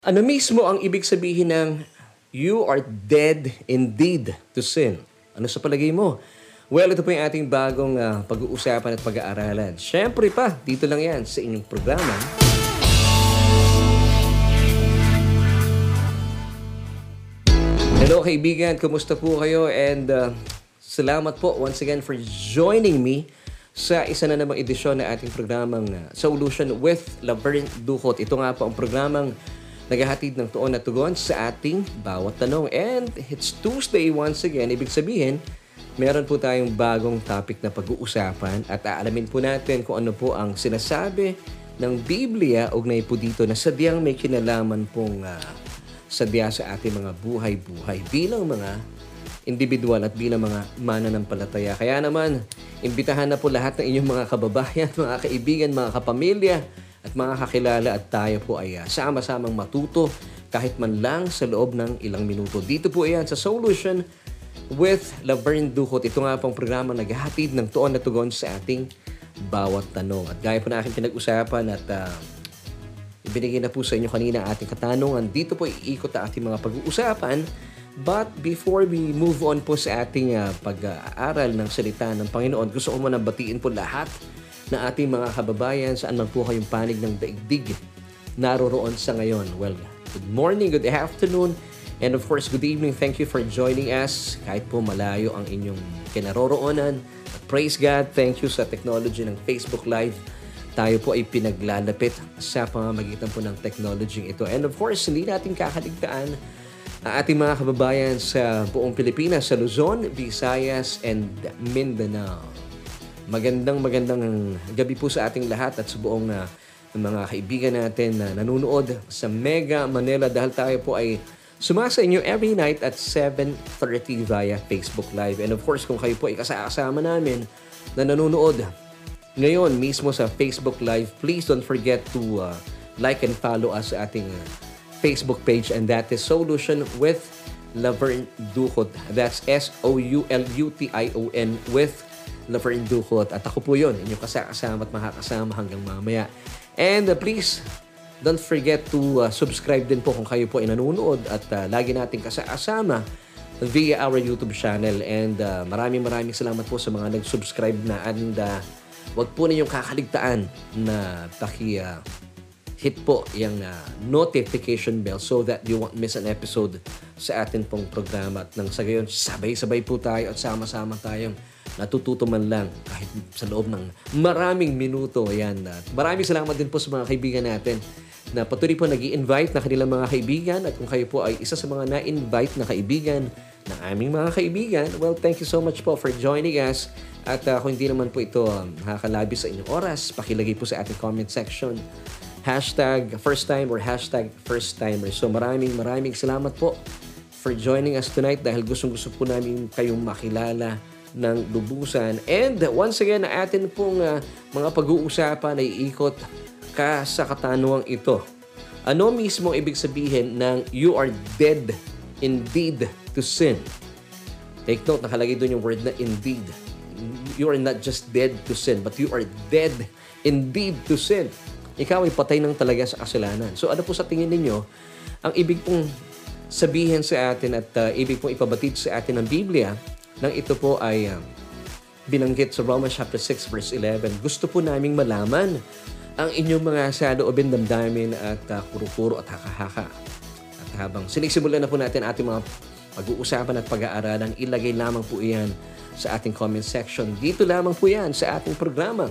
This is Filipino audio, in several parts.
Ano mismo ang ibig sabihin ng you are dead indeed to sin? Ano sa palagay mo? Well, ito po yung ating bagong ah, pag-uusapan at pag-aaralan. Siyempre pa, dito lang yan sa inyong programa. Hello kaibigan, kumusta po kayo? And uh, salamat po once again for joining me sa isa na namang edisyon na ating programang uh, Solution with Laverne Ducot. Ito nga po ang programang naghahatid ng tuon at tugon sa ating bawat tanong. And it's Tuesday once again. Ibig sabihin, meron po tayong bagong topic na pag-uusapan at aalamin po natin kung ano po ang sinasabi ng Biblia ugnay po dito na sadyang may kinalaman pong uh, sadya sa ating mga buhay-buhay bilang mga individual at bilang mga mananampalataya. Kaya naman, imbitahan na po lahat ng inyong mga kababayan, mga kaibigan, mga kapamilya, at mga kakilala at tayo po ay uh, sama-samang matuto kahit man lang sa loob ng ilang minuto. Dito po yan sa Solution with Laverne Ducot. Ito nga pong programa naghahatid ng tuon na tugon sa ating bawat tanong. At gaya po na aking pinag-usapan at uh, ibinigay na po sa inyo kanina ating katanungan. Dito po iikot ang ating mga pag-uusapan. But before we move on po sa ating uh, pag-aaral ng salita ng Panginoon, gusto ko muna batiin po lahat na ating mga kababayan saan man po kayong panig ng daigdig naroroon sa ngayon. Well, good morning, good afternoon, and of course, good evening. Thank you for joining us kahit po malayo ang inyong kinaroroonan. Praise God, thank you sa technology ng Facebook Live. Tayo po ay pinaglalapit sa pamamagitan po ng technology ito. And of course, hindi natin kakaligtaan ang ating mga kababayan sa buong Pilipinas, sa Luzon, Visayas, and Mindanao. Magandang magandang gabi po sa ating lahat at sa buong uh, mga kaibigan natin na nanonood sa Mega Manila dahil tayo po ay sumasa inyo every night at 7.30 via Facebook Live. And of course, kung kayo po ay kasama namin na nanonood ngayon mismo sa Facebook Live, please don't forget to uh, like and follow us sa ating uh, Facebook page and that is Solution with Laverne Ducot. That's S-O-U-L-U-T-I-O-N with Laverne Ducot. At ako po yun, inyong kasama at makakasama hanggang mamaya. And uh, please, don't forget to uh, subscribe din po kung kayo po ay nanonood at uh, lagi natin kasama via our YouTube channel. And uh, maraming maraming salamat po sa mga nag-subscribe na and uh, wag po ninyong kakaligtaan na paki uh, hit po yung uh, notification bell so that you won't miss an episode sa atin pong programa. At nang sa gayon, sabay-sabay po tayo at sama-sama tayong natututo man lang kahit sa loob ng maraming minuto. Ayan. At maraming salamat din po sa mga kaibigan natin na patuloy po nag invite na kanilang mga kaibigan at kung kayo po ay isa sa mga na-invite na kaibigan ng aming mga kaibigan, well, thank you so much po for joining us. At uh, kung hindi naman po ito um, nakakalabi sa inyong oras, pakilagay po sa ating comment section hashtag first time or hashtag first timer. So maraming maraming salamat po for joining us tonight dahil gustong gusto po namin kayong makilala ng lubusan. And once again, atin pong uh, mga pag-uusapan ay ikot ka sa katanungang ito. Ano mismo ibig sabihin ng you are dead indeed to sin? Take note, nakalagay doon yung word na indeed. You are not just dead to sin, but you are dead indeed to sin ikaw ay patay ng talaga sa kasalanan. So ano po sa tingin ninyo, ang ibig pong sabihin sa atin at uh, ibig pong ipabatid sa atin ng Biblia nang ito po ay uh, binanggit sa Romans chapter 6 verse 11. Gusto po naming malaman ang inyong mga saloobin damdamin at uh, kuro-kuro at haka-haka. At habang sinisimulan na po natin ating mga pag-uusapan at pag-aaralan, ilagay lamang po iyan sa ating comment section. Dito lamang po yan sa ating programa.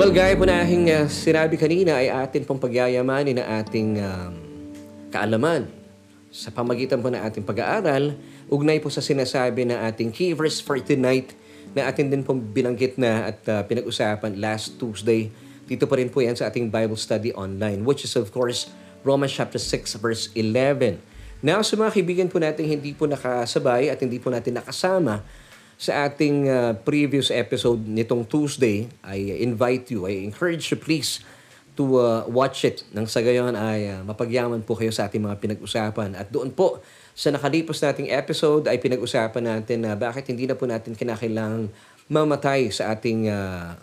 Well, gaya po na aking uh, sinabi kanina ay atin pong pagyayamanin na ating um, kaalaman sa pamagitan po ng ating pag-aaral, ugnay po sa sinasabi na ating key verse for tonight na atin din pong binanggit na at uh, pinag-usapan last Tuesday. Dito pa rin po yan sa ating Bible study online, which is of course Romans chapter 6 verse 11. Now, sa mga kaibigan po natin hindi po nakasabay at hindi po natin nakasama sa ating uh, previous episode nitong Tuesday, I invite you, I encourage you please to uh, watch it. Nang sa gayon ay uh, mapagyaman po kayo sa ating mga pinag-usapan. At doon po sa nakalipas nating episode ay pinag-usapan natin na bakit hindi na po natin kinakailangang mamatay sa ating ah,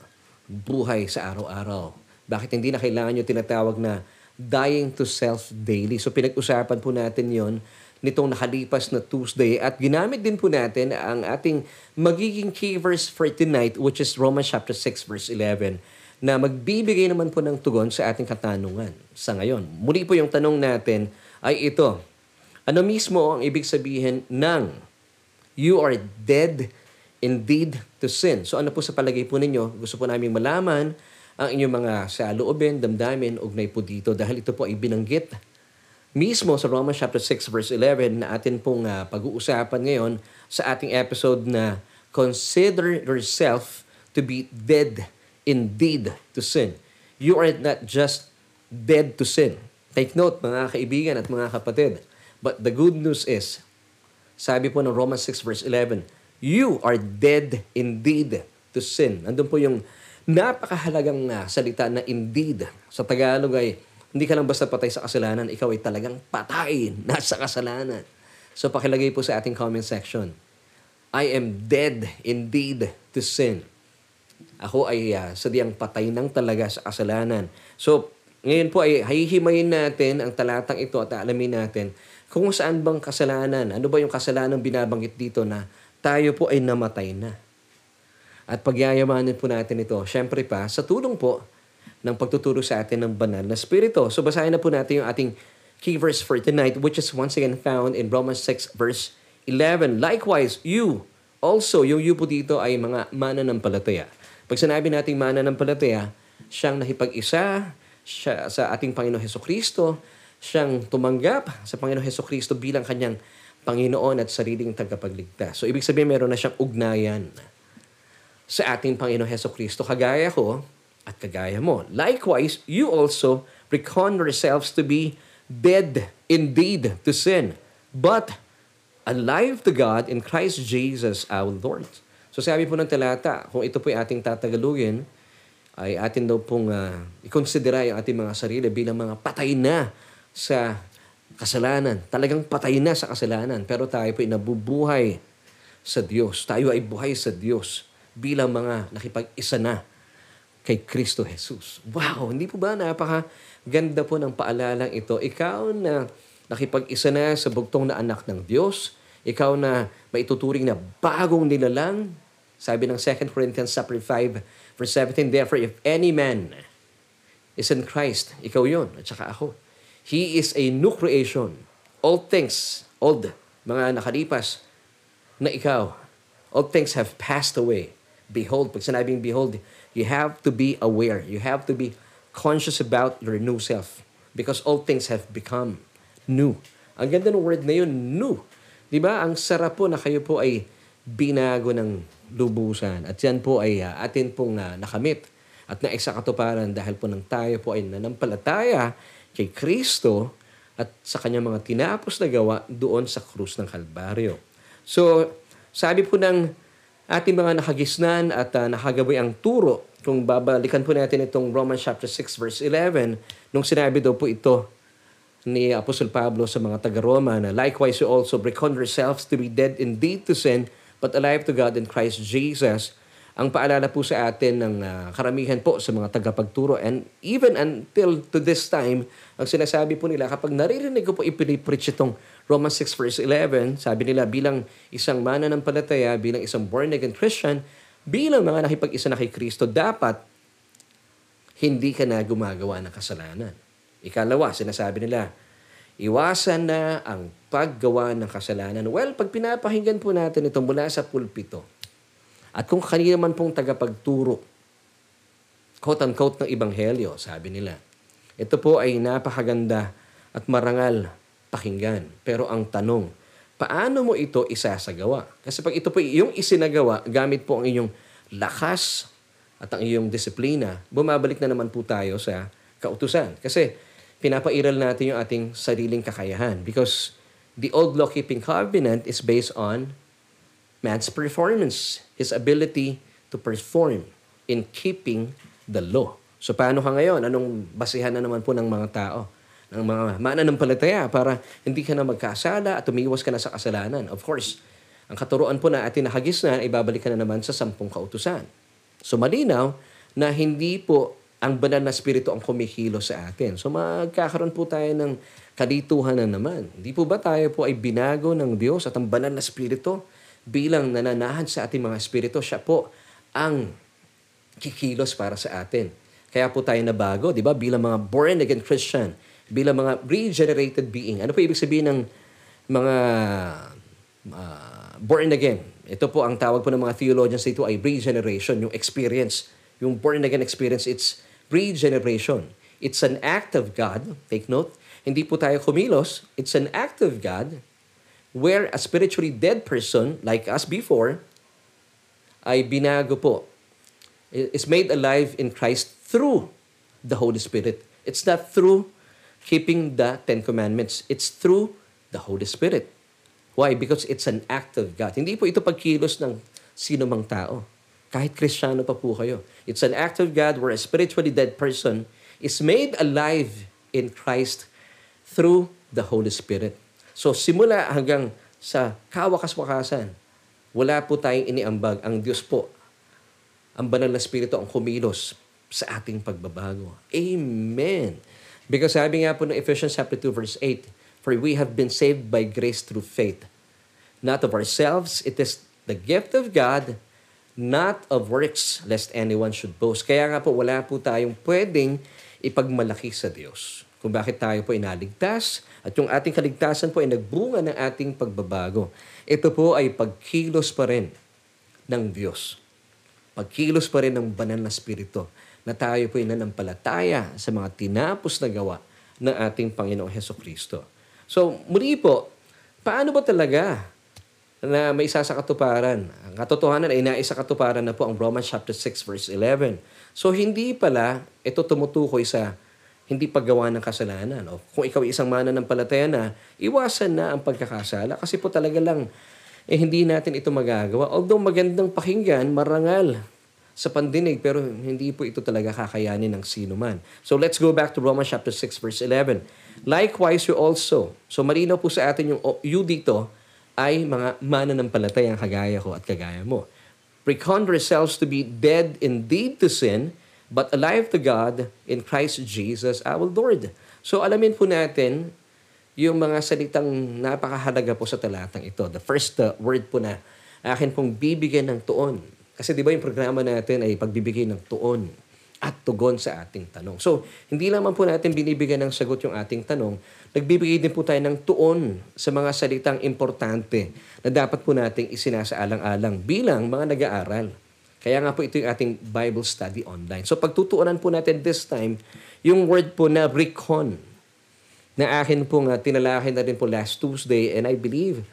buhay sa araw-araw? Bakit hindi na kailangan yung tinatawag na dying to self daily? So pinag-usapan po natin yon nitong nakalipas na Tuesday at ginamit din po natin ang ating magiging key verse for tonight which is Romans chapter 6 verse 11 na magbibigay naman po ng tugon sa ating katanungan sa ngayon. Muli po yung tanong natin ay ito. Ano mismo ang ibig sabihin ng you are dead indeed to sin? So ano po sa palagay po ninyo? Gusto po namin malaman ang inyong mga saloobin, damdamin, ugnay po dito dahil ito po ay binanggit mismo sa Romans chapter 6 verse 11 na atin pong uh, pag-uusapan ngayon sa ating episode na Consider yourself to be dead indeed to sin. You are not just dead to sin. Take note mga kaibigan at mga kapatid. But the good news is, sabi po ng Romans 6 verse 11, you are dead indeed to sin. Nandun po yung napakahalagang uh, salita na indeed. Sa Tagalog ay hindi ka lang basta patay sa kasalanan, ikaw ay talagang patay nasa kasalanan. So pakilagay po sa ating comment section. I am dead indeed to sin. Ako ay uh, sadyang patay nang talaga sa kasalanan. So, ngayon po ay hihimayin natin ang talatang ito at alamin natin kung saan bang kasalanan. Ano ba yung kasalanan binabanggit dito na tayo po ay namatay na. At pagyayamanin po natin ito, syempre pa, sa tulong po ng pagtuturo sa atin ng banal na spirito. So basahin na po natin yung ating key verse for tonight, which is once again found in Romans 6 verse 11. Likewise, you, also, yung you po dito ay mga mananampalataya. Pag sinabi nating mananampalataya, siyang nakipag-isa siya, sa ating Panginoon Heso Kristo, siyang tumanggap sa Panginoon Heso Kristo bilang kanyang Panginoon at sariling tagapagligtas. So, ibig sabihin, meron na siyang ugnayan sa ating Panginoon Heso Kristo. Kagaya ko, at kagaya mo. Likewise, you also reckon yourselves to be dead indeed to sin, but alive to God in Christ Jesus our Lord. So sabi po ng talata, kung ito po ating tatagalugin, ay atin daw pong uh, ikonsidera yung ating mga sarili bilang mga patay na sa kasalanan. Talagang patay na sa kasalanan. Pero tayo po ay nabubuhay sa Diyos. Tayo ay buhay sa Diyos bilang mga nakipag-isa na kay Kristo Jesus. Wow, hindi po ba napaka ganda po ng paalalang ito? Ikaw na nakipag-isa na sa bugtong na anak ng Diyos, ikaw na maituturing na bagong nilalang, sabi ng 2 Corinthians 5, verse 17, Therefore, if any man is in Christ, ikaw yon at saka ako. He is a new creation. All things, old, mga nakalipas, na ikaw, all things have passed away. Behold, pag sinabing behold, You have to be aware. You have to be conscious about your new self because all things have become new. Ang ganda ng word na yun, new. Di ba? Ang sarap po na kayo po ay binago ng lubusan. At yan po ay uh, atin pong uh, nakamit at naisa katuparan dahil po nang tayo po ay nanampalataya kay Kristo at sa kanyang mga tinapos na gawa doon sa krus ng Kalbaryo. So, sabi po ng ating mga nakagisnan at uh, nakagawi ang turo kung babalikan po natin itong Romans chapter 6 verse 11, nung sinabi daw po ito ni Apostol Pablo sa mga taga-Roma na likewise you also reckon yourselves to be dead indeed to sin, but alive to God in Christ Jesus. Ang paalala po sa atin ng uh, karamihan po sa mga tagapagturo and even until to this time, ang sinasabi po nila kapag naririnig ko po ipinipreach itong Romans 6 verse 11, sabi nila bilang isang mananampalataya, bilang isang born again Christian, bilang mga nakipag-isa na kay Kristo, dapat hindi ka na gumagawa ng kasalanan. Ikalawa, sinasabi nila, iwasan na ang paggawa ng kasalanan. Well, pag pinapakinggan po natin ito mula sa pulpito, at kung kanina man pong tagapagturo, quote-unquote ng Ebanghelyo, sabi nila, ito po ay napakaganda at marangal pakinggan. Pero ang tanong, paano mo ito isasagawa? Kasi pag ito po yung isinagawa, gamit po ang inyong lakas at ang iyong disiplina, bumabalik na naman po tayo sa kautusan. Kasi pinapairal natin yung ating sariling kakayahan because the old law-keeping covenant is based on man's performance, his ability to perform in keeping the law. So paano ka ngayon? Anong basihan na naman po ng mga tao? ng mga mananampalataya para hindi ka na magkasala at umiwas ka na sa kasalanan. Of course, Ang katuruan po na atin nakagisnan ay babalikan na naman sa sampung kautusan. So malinaw na hindi po ang banal na spirito ang kumikilo sa atin. So magkakaroon po tayo ng kalituhan na naman. Hindi po ba tayo po ay binago ng Diyos at ang banal na spirito bilang nananahan sa ating mga spirito, siya po ang kikilos para sa atin. Kaya po tayo nabago, di ba? Bilang mga born again Christian, bilang mga regenerated being. Ano po ibig sabihin ng mga uh, born again? Ito po ang tawag po ng mga theologians dito ay regeneration, yung experience. Yung born again experience, it's regeneration. It's an act of God. Take note. Hindi po tayo kumilos. It's an act of God where a spiritually dead person, like us before, ay binago po. Is made alive in Christ through the Holy Spirit. It's not through keeping the Ten Commandments. It's through the Holy Spirit. Why? Because it's an act of God. Hindi po ito pagkilos ng sino mang tao. Kahit kristyano pa po kayo. It's an act of God where a spiritually dead person is made alive in Christ through the Holy Spirit. So simula hanggang sa kawakas-wakasan, wala po tayong iniambag. Ang Diyos po, ang banal na Espiritu ang kumilos sa ating pagbabago. Amen. Because sabi nga po ng Ephesians chapter 2 verse 8, For we have been saved by grace through faith. Not of ourselves, it is the gift of God, not of works, lest anyone should boast. Kaya nga po, wala po tayong pwedeng ipagmalaki sa Diyos kung bakit tayo po inaligtas at yung ating kaligtasan po ay nagbunga ng ating pagbabago. Ito po ay pagkilos pa rin ng Diyos. Pagkilos pa rin ng banal na spirito na tayo po ay nanampalataya sa mga tinapos na gawa ng ating Panginoong Heso Kristo. So, muli po, paano ba talaga na may isa sa katuparan? Ang katotohanan ay naisa katuparan na po ang Romans chapter 6 verse 11. So, hindi pala ito tumutukoy sa hindi paggawa ng kasalanan. O kung ikaw ay isang mananampalataya na, iwasan na ang pagkakasala kasi po talaga lang eh hindi natin ito magagawa. Although magandang pakinggan, marangal sa pandinig, pero hindi po ito talaga kakayanin ng sino man. So let's go back to Romans chapter 6 verse 11. Likewise, you also. So malinaw po sa atin yung you dito ay mga mananampalataya ang kagaya ko at kagaya mo. Reckon yourselves to be dead indeed to sin, but alive to God in Christ Jesus our Lord. So alamin po natin yung mga salitang napakahalaga po sa talatang ito. The first uh, word po na akin pong bibigyan ng tuon. Kasi di ba yung programa natin ay pagbibigay ng tuon at tugon sa ating tanong. So, hindi lamang po natin binibigyan ng sagot yung ating tanong, nagbibigay din po tayo ng tuon sa mga salitang importante na dapat po nating isinasaalang-alang bilang mga nag-aaral. Kaya nga po ito yung ating Bible study online. So pagtutuunan po natin this time, yung word po na recon, na akin po nga tinalakin na rin po last Tuesday and I believe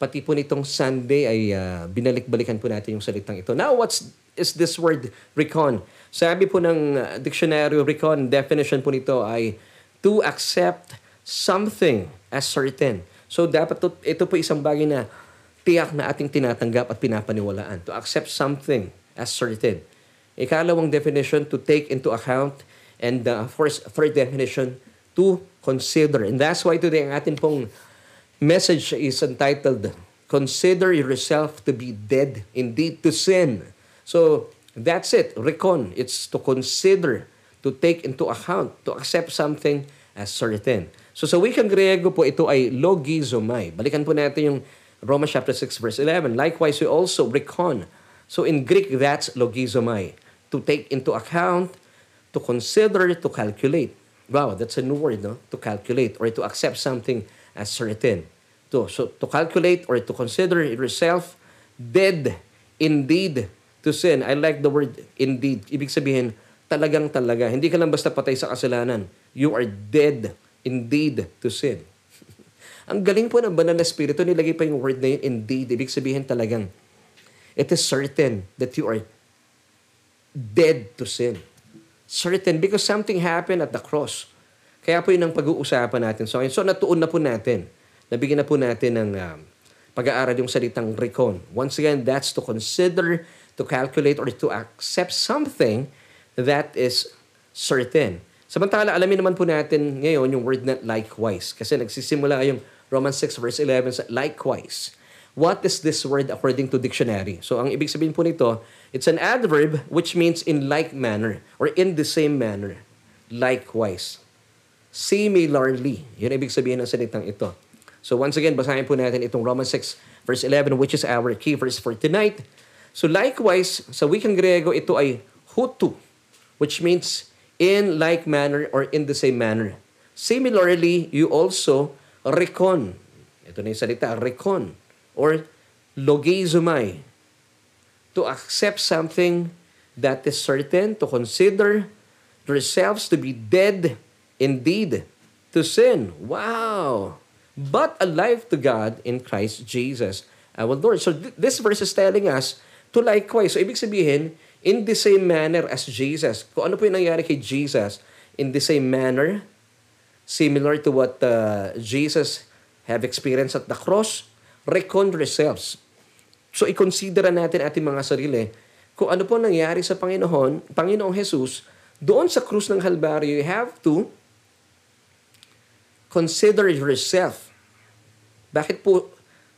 pati po nitong Sunday ay uh, binalik-balikan po natin yung salitang ito. Now, what's is this word recon? Sabi po ng uh, dictionary recon, definition po nito ay to accept something as certain. So dapat to, ito po isang bagay na tiyak na ating tinatanggap at pinapaniwalaan. To accept something as certain. Ikalawang definition, to take into account. And the uh, first, third definition, to consider. And that's why today ang atin pong message is entitled, Consider yourself to be dead indeed to sin. So, that's it. Recon. It's to consider, to take into account, to accept something as certain. So, sa wikang Griego po, ito ay logizomai. Balikan po natin yung Romans chapter 6 verse 11. Likewise, we also recon So in Greek, that's logizomai. To take into account, to consider, to calculate. Wow, that's a new word, no? To calculate or to accept something as certain. To, so to calculate or to consider yourself dead indeed to sin. I like the word indeed. Ibig sabihin, talagang talaga. Hindi ka lang basta patay sa kasalanan. You are dead indeed to sin. Ang galing po ng banal na spirito, nilagay pa yung word na yun, indeed. Ibig sabihin talagang it is certain that you are dead to sin. Certain because something happened at the cross. Kaya po yun ang pag-uusapan natin. So, so natuon na po natin. Nabigyan na po natin ng um, pag-aaral yung salitang recon. Once again, that's to consider, to calculate, or to accept something that is certain. Samantala, alamin naman po natin ngayon yung word na likewise. Kasi nagsisimula yung Romans 6 verse 11 sa likewise. What is this word according to dictionary? So ang ibig sabihin po nito, it's an adverb which means in like manner or in the same manner. Likewise. Similarly. Yun ibig sabihin ng salitang ito. So once again, basahin po natin itong Romans 6 verse 11 which is our key verse for tonight. So likewise, sa wikang Grego, ito ay hutu, which means in like manner or in the same manner. Similarly, you also recon. Ito na yung salita, recon or logizomai. To accept something that is certain, to consider yourselves to be dead indeed to sin. Wow! But alive to God in Christ Jesus our Lord. So th- this verse is telling us to likewise. So ibig sabihin, in the same manner as Jesus. Kung ano po yung nangyari kay Jesus, in the same manner, similar to what uh, Jesus have experienced at the cross, recon yourselves. So i-consider natin ating mga sarili kung ano po nangyari sa Panginoon, Panginoong Jesus, doon sa krus ng Kalbaryo, you have to consider yourself. Bakit po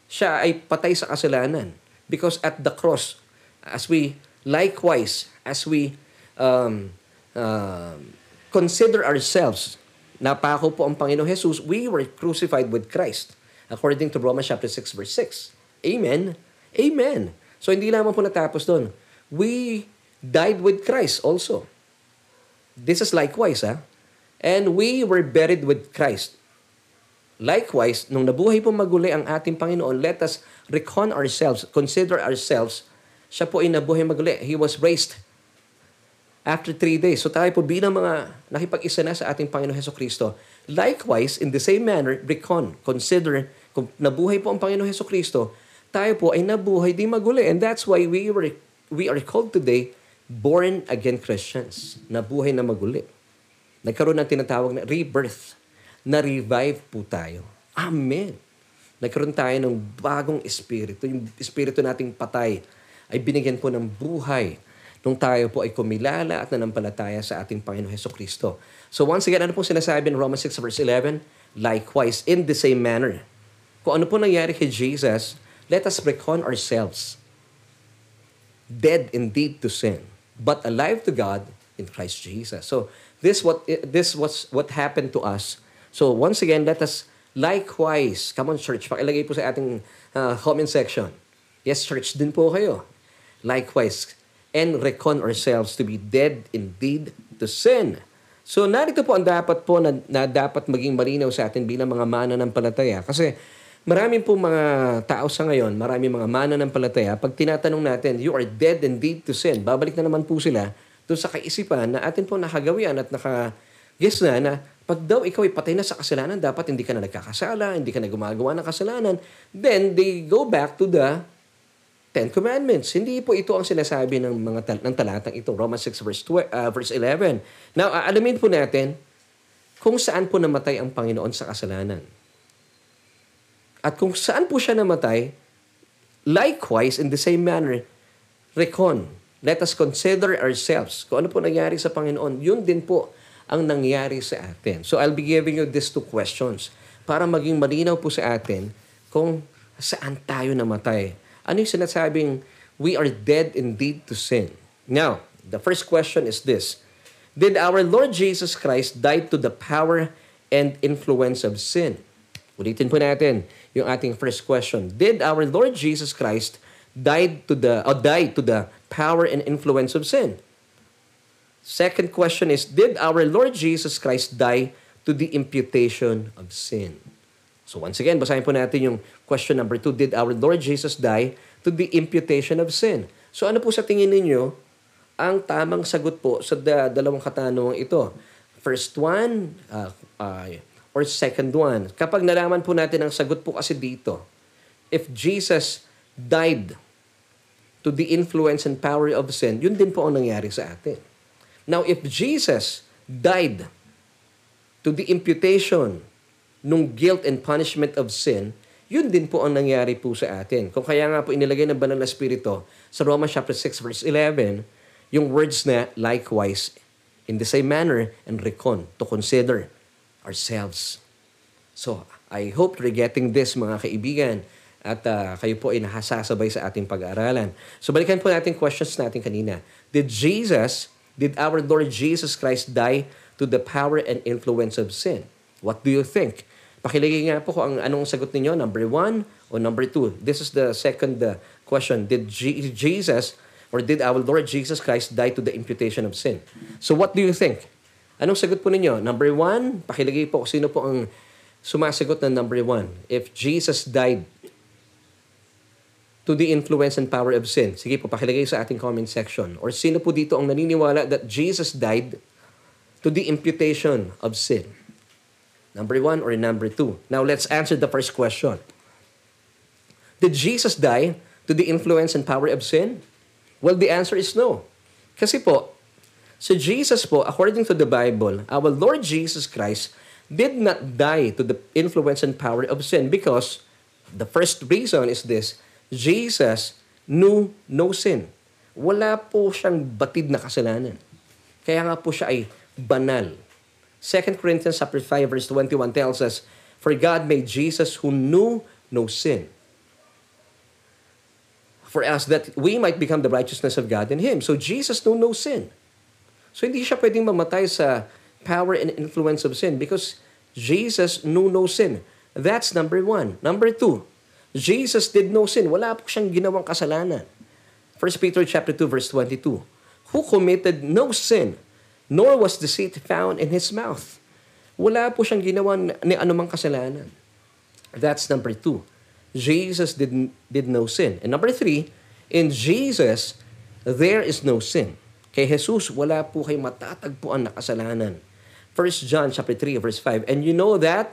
siya ay patay sa kasalanan? Because at the cross, as we likewise, as we um, uh, consider ourselves, napako po ang Panginoong Jesus, we were crucified with Christ. According to Romans chapter 6 verse 6. Amen. Amen. So hindi lamang po natapos doon. We died with Christ also. This is likewise, ha? And we were buried with Christ. Likewise, nung nabuhay po maguli ang ating Panginoon, let us recon ourselves, consider ourselves, siya po ay nabuhay maguli. He was raised after three days. So tayo po bilang mga nakipag-isa na sa ating Panginoon Heso Kristo, likewise, in the same manner, recon, consider, kung nabuhay po ang Panginoon Heso Kristo, tayo po ay nabuhay di maguli. And that's why we were we are called today born again Christians. Nabuhay na maguli. Nagkaroon ng tinatawag na rebirth na-revive po tayo. Amen. Nagkaroon tayo ng bagong espiritu. Yung espiritu nating patay ay binigyan po ng buhay nung tayo po ay kumilala at nanampalataya sa ating Panginoon Heso Kristo. So once again, ano po sinasabi in Romans 6 verse 11? Likewise, in the same manner. Kung ano po nangyari kay Jesus, let us recon ourselves. Dead indeed to sin, but alive to God in Christ Jesus. So this what this was what happened to us So once again, let us likewise, come on church, pakilagay po sa ating uh, comment section. Yes, church din po kayo. Likewise, and recon ourselves to be dead indeed to sin. So narito po ang dapat po na, na dapat maging malinaw sa atin bilang mga mana ng palataya. Kasi maraming po mga tao sa ngayon, maraming mga mana ng palataya, pag tinatanong natin, you are dead indeed to sin, babalik na naman po sila doon sa kaisipan na atin po nakagawian at naka Yes na na pag daw ikaw ay patay na sa kasalanan, dapat hindi ka na nagkakasala, hindi ka na gumagawa ng kasalanan. Then they go back to the Ten Commandments. Hindi po ito ang sinasabi ng mga tal- ng talatang ito, Romans 6 verse 12, uh, verse 11. Now, aalamin po natin kung saan po namatay ang Panginoon sa kasalanan. At kung saan po siya namatay, likewise, in the same manner, recon. Let us consider ourselves. Kung ano po nangyari sa Panginoon, yun din po ang nangyari sa atin. So I'll be giving you these two questions para maging malinaw po sa atin kung saan tayo namatay. Ano yung sinasabing we are dead indeed to sin? Now, the first question is this. Did our Lord Jesus Christ die to the power and influence of sin? Ulitin po natin yung ating first question. Did our Lord Jesus Christ died to the or die to the power and influence of sin? Second question is, did our Lord Jesus Christ die to the imputation of sin? So once again, basahin po natin yung question number two. Did our Lord Jesus die to the imputation of sin? So ano po sa tingin ninyo ang tamang sagot po sa da- dalawang katanungan ito? First one uh, uh, or second one? Kapag nalaman po natin ang sagot po kasi dito, if Jesus died to the influence and power of sin, yun din po ang nangyari sa atin. Now, if Jesus died to the imputation nung guilt and punishment of sin, yun din po ang nangyari po sa atin. Kung kaya nga po inilagay ng banal na spirito sa Romans chapter 6 verse 11, yung words na likewise in the same manner and recon to consider ourselves. So, I hope you're getting this mga kaibigan. at ah, kayo po ay nakasasabay sa ating pag-aaralan. So balikan po natin questions natin kanina. Did Jesus, did our Lord Jesus Christ die to the power and influence of sin? What do you think? Pakilagay nga po kung ang anong sagot ninyo, number one o number two. This is the second uh, question. Did G- Jesus or did our Lord Jesus Christ die to the imputation of sin? So what do you think? Anong sagot po ninyo? Number one, pakilagay po sino po ang sumasagot ng number one. If Jesus died to the influence and power of sin. Sige po, pakilagay sa ating comment section. Or sino po dito ang naniniwala that Jesus died to the imputation of sin? Number one or number two? Now let's answer the first question. Did Jesus die to the influence and power of sin? Well, the answer is no. Kasi po, si Jesus po, according to the Bible, our Lord Jesus Christ did not die to the influence and power of sin because the first reason is this, Jesus knew no sin. Wala po siyang batid na kasalanan. Kaya nga po siya ay banal. 2 Corinthians chapter 5 verse 21 tells us, For God made Jesus who knew no sin. For us that we might become the righteousness of God in Him. So Jesus knew no sin. So hindi siya pwedeng mamatay sa power and influence of sin because Jesus knew no sin. That's number one. Number two, Jesus did no sin. Wala po siyang ginawang kasalanan. 1 Peter chapter 2 verse 22. Who committed no sin, nor was deceit found in his mouth. Wala po siyang ginawa ni anumang kasalanan. That's number two. Jesus did, did no sin. And number three, in Jesus, there is no sin. Kay Jesus, wala po kay matatagpuan na kasalanan. 1 John chapter 3 verse 5. And you know that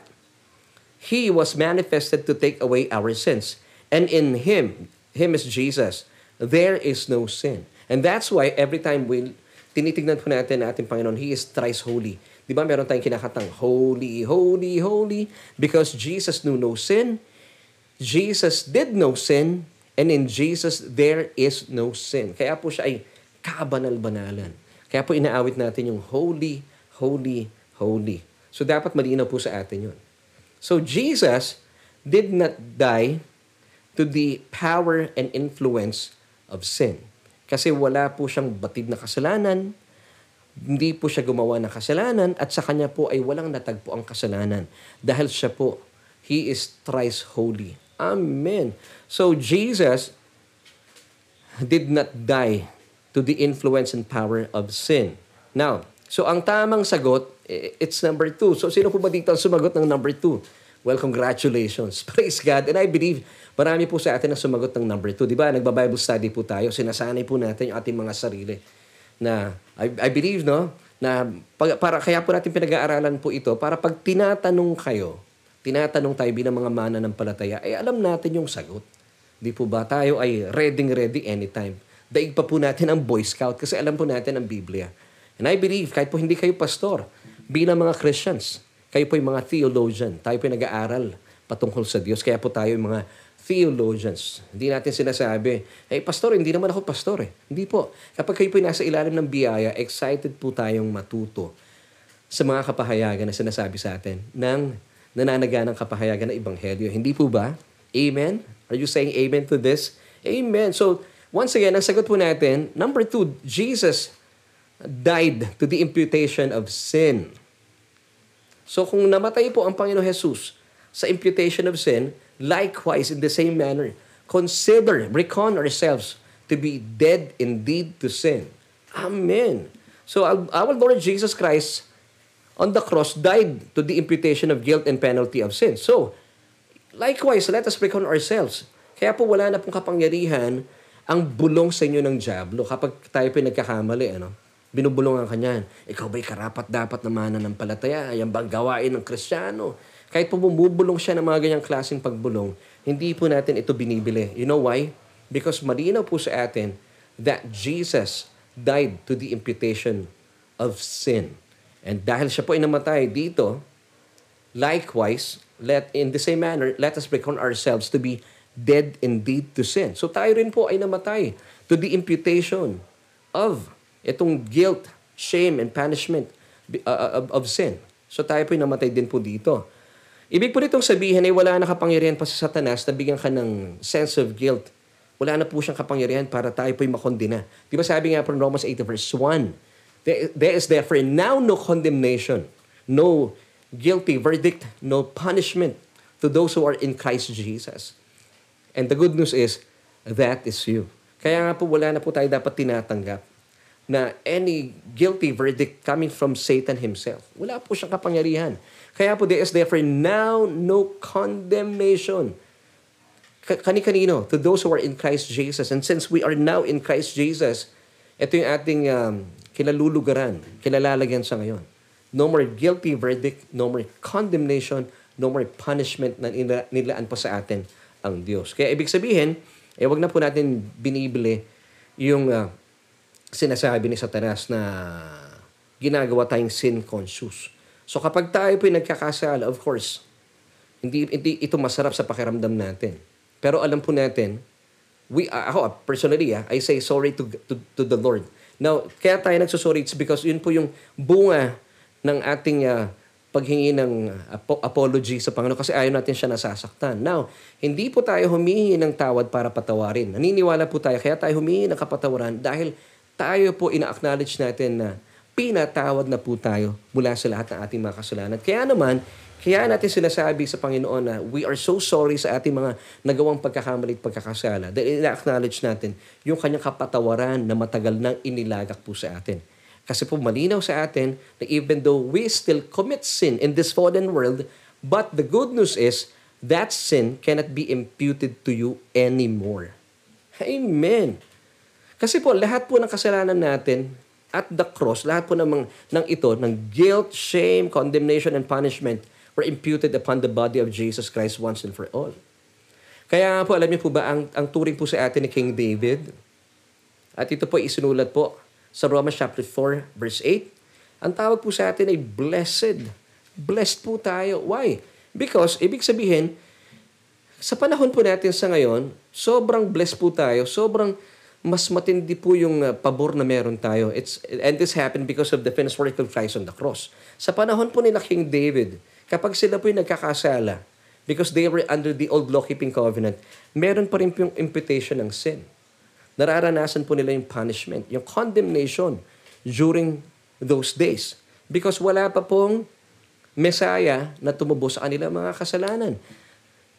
He was manifested to take away our sins. And in Him, Him is Jesus, there is no sin. And that's why every time we tinitignan po natin na ating Panginoon, He is thrice holy. Di ba meron tayong kinakatang, Holy, Holy, Holy, because Jesus knew no sin, Jesus did no sin, and in Jesus there is no sin. Kaya po siya ay kabanal-banalan. Kaya po inaawit natin yung Holy, Holy, Holy. So dapat malinaw po sa atin yun. So Jesus did not die to the power and influence of sin. Kasi wala po siyang batid na kasalanan, hindi po siya gumawa ng kasalanan, at sa kanya po ay walang natagpo ang kasalanan. Dahil siya po, He is thrice holy. Amen. So Jesus did not die to the influence and power of sin. Now, so ang tamang sagot, i- it's number two. So sino po ba dito ang sumagot ng number two? Well, congratulations. Praise God. And I believe marami po sa atin ang sumagot ng number two. Di ba? Nagba-Bible study po tayo. Sinasanay po natin yung ating mga sarili. Na, I, I believe, no? Na pag, para, kaya po natin pinag-aaralan po ito para pag tinatanong kayo, tinatanong tayo bilang mga mana ng palataya, ay alam natin yung sagot. Di po ba? Tayo ay ready-ready anytime. Daig pa po natin ang Boy Scout kasi alam po natin ang Biblia. And I believe, kahit po hindi kayo pastor, bilang mga Christians, kayo po yung mga theologian. Tayo po yung nag-aaral patungkol sa Diyos. Kaya po tayo yung mga theologians. Hindi natin sinasabi, hey, pastor, hindi naman ako pastor eh. Hindi po. Kapag kayo po nasa ilalim ng biyaya, excited po tayong matuto sa mga kapahayagan na sinasabi sa atin ng nananaganang kapahayagan ng Ebanghelyo. Hindi po ba? Amen? Are you saying amen to this? Amen. So, once again, ang sagot po natin, number two, Jesus died to the imputation of sin. So kung namatay po ang Panginoon Jesus sa imputation of sin, likewise in the same manner, consider, reckon ourselves to be dead indeed to sin. Amen. So our Lord Jesus Christ on the cross died to the imputation of guilt and penalty of sin. So, likewise, let us reckon ourselves. Kaya po wala na pong kapangyarihan ang bulong sa inyo ng Diablo kapag tayo po nagkakamali, ano? Binubulungan ka niyan. Ikaw ba'y karapat dapat na mananampalataya? Yan bang gawain ng Kristiyano? Kahit po bumubulong siya ng mga ganyang klaseng pagbulong, hindi po natin ito binibili. You know why? Because malinaw po sa atin that Jesus died to the imputation of sin. And dahil siya po ay namatay dito, likewise, let in the same manner, let us reckon ourselves to be dead indeed to sin. So tayo rin po ay namatay to the imputation of itong guilt, shame, and punishment uh, of, of sin. So tayo po ay namatay din po dito. Ibig po nitong sabihin ay wala na kapangyarihan pa sa satanas na bigyan ka ng sense of guilt. Wala na po siyang kapangyarihan para tayo po'y makondina. Di ba sabi nga po Romans 8 verse 1, There there is therefore now no condemnation, no guilty verdict, no punishment to those who are in Christ Jesus. And the good news is, that is you. Kaya nga po wala na po tayo dapat tinatanggap na any guilty verdict coming from Satan himself. Wala po siyang kapangyarihan. Kaya po there is therefore now no condemnation. Ka- Kani-kanino? To those who are in Christ Jesus. And since we are now in Christ Jesus, ito yung ating um, kinalulugaran, kinalalagyan sa ngayon. No more guilty verdict, no more condemnation, no more punishment na nila, nilaan pa sa atin ang Diyos. Kaya ibig sabihin, eh wag na po natin binibili yung uh, sinasabi ni Satanas na ginagawa tayong sin conscious. So kapag tayo po nagkakasala, of course, hindi, hindi ito masarap sa pakiramdam natin. Pero alam po natin, we, uh, ako personally, uh, I say sorry to, to, to the Lord. Now, kaya tayo nagsusorry, it's because yun po yung bunga ng ating uh, paghingi ng apo- apology sa Panginoon kasi ayaw natin siya nasasaktan. Now, hindi po tayo humihingi ng tawad para patawarin. Naniniwala po tayo, kaya tayo humihingi ng kapatawaran dahil tayo po ina-acknowledge natin na pinatawad na po tayo mula sa lahat ng ating mga kasalanan. Kaya naman, kaya natin sinasabi sa Panginoon na we are so sorry sa ating mga nagawang pagkakamali at pagkakasala dahil ina-acknowledge natin yung kanyang kapatawaran na matagal nang inilagak po sa atin. Kasi po malinaw sa atin na even though we still commit sin in this fallen world, but the good news is that sin cannot be imputed to you anymore. Amen. Kasi po lahat po ng kasalanan natin at the cross, lahat po ng, ng ito, ng guilt, shame, condemnation, and punishment were imputed upon the body of Jesus Christ once and for all. Kaya po, alam niyo po ba, ang, ang turing po sa atin ni King David, at ito po isinulat po sa Romans chapter 4, verse 8, ang tawag po sa atin ay blessed. Blessed po tayo. Why? Because, ibig sabihin, sa panahon po natin sa ngayon, sobrang blessed po tayo, sobrang mas matindi po yung uh, pabor na meron tayo. It's, and this happened because of the finished work of Christ on the cross. Sa panahon po nila King David, kapag sila po yung nagkakasala, because they were under the old law-keeping covenant, meron pa rin po yung imputation ng sin. Nararanasan po nila yung punishment, yung condemnation during those days. Because wala pa pong Messiah na tumubos sa kanilang mga kasalanan.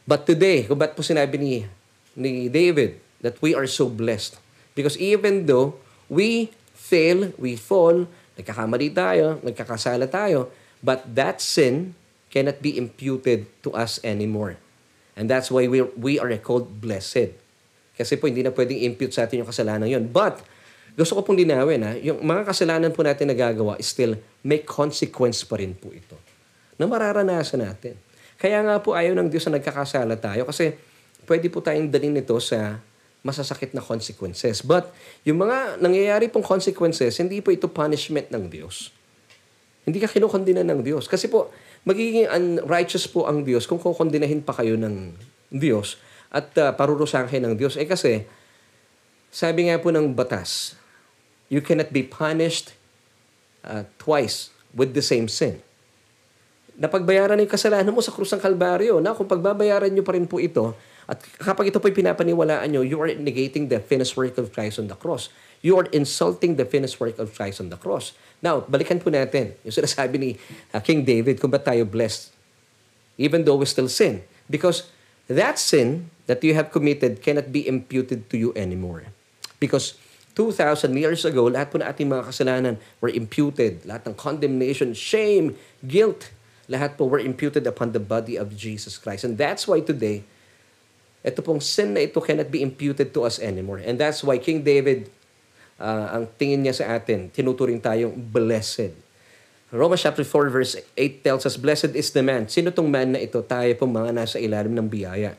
But today, kung ba't po sinabi ni, ni David that we are so blessed, Because even though we fail, we fall, nagkakamali tayo, nagkakasala tayo, but that sin cannot be imputed to us anymore. And that's why we, we are called blessed. Kasi po hindi na pwedeng impute sa atin yung kasalanan yon. But, gusto ko pong linawin ha, yung mga kasalanan po natin nagagawa, still may consequence pa rin po ito na mararanasan natin. Kaya nga po ayaw ng Diyos na nagkakasala tayo kasi pwede po tayong dalhin ito sa masasakit na consequences. But yung mga nangyayari pong consequences, hindi po ito punishment ng Diyos. Hindi ka kinukondina ng Diyos. Kasi po, magiging unrighteous po ang Diyos kung kukondinahin pa kayo ng Diyos at uh, parurusahan kayo ng Diyos. Eh kasi, sabi nga po ng batas, you cannot be punished uh, twice with the same sin. Napagbayaran na yung kasalanan mo sa krus ng Kalbaryo. Na kung pagbabayaran nyo pa rin po ito, at kapag ito po'y pinapaniwalaan nyo, you are negating the finished work of Christ on the cross. You are insulting the finished work of Christ on the cross. Now, balikan po natin yung sinasabi ni uh, King David kung ba't tayo blessed even though we still sin. Because that sin that you have committed cannot be imputed to you anymore. Because 2,000 years ago, lahat po na ating mga kasalanan were imputed. Lahat ng condemnation, shame, guilt, lahat po were imputed upon the body of Jesus Christ. And that's why today, ito pong sin na ito cannot be imputed to us anymore. And that's why King David, uh, ang tingin niya sa atin, tinuturing tayong blessed. Romans chapter 4 verse 8 tells us, Blessed is the man. Sino tong man na ito? Tayo pong mga nasa ilalim ng biyaya.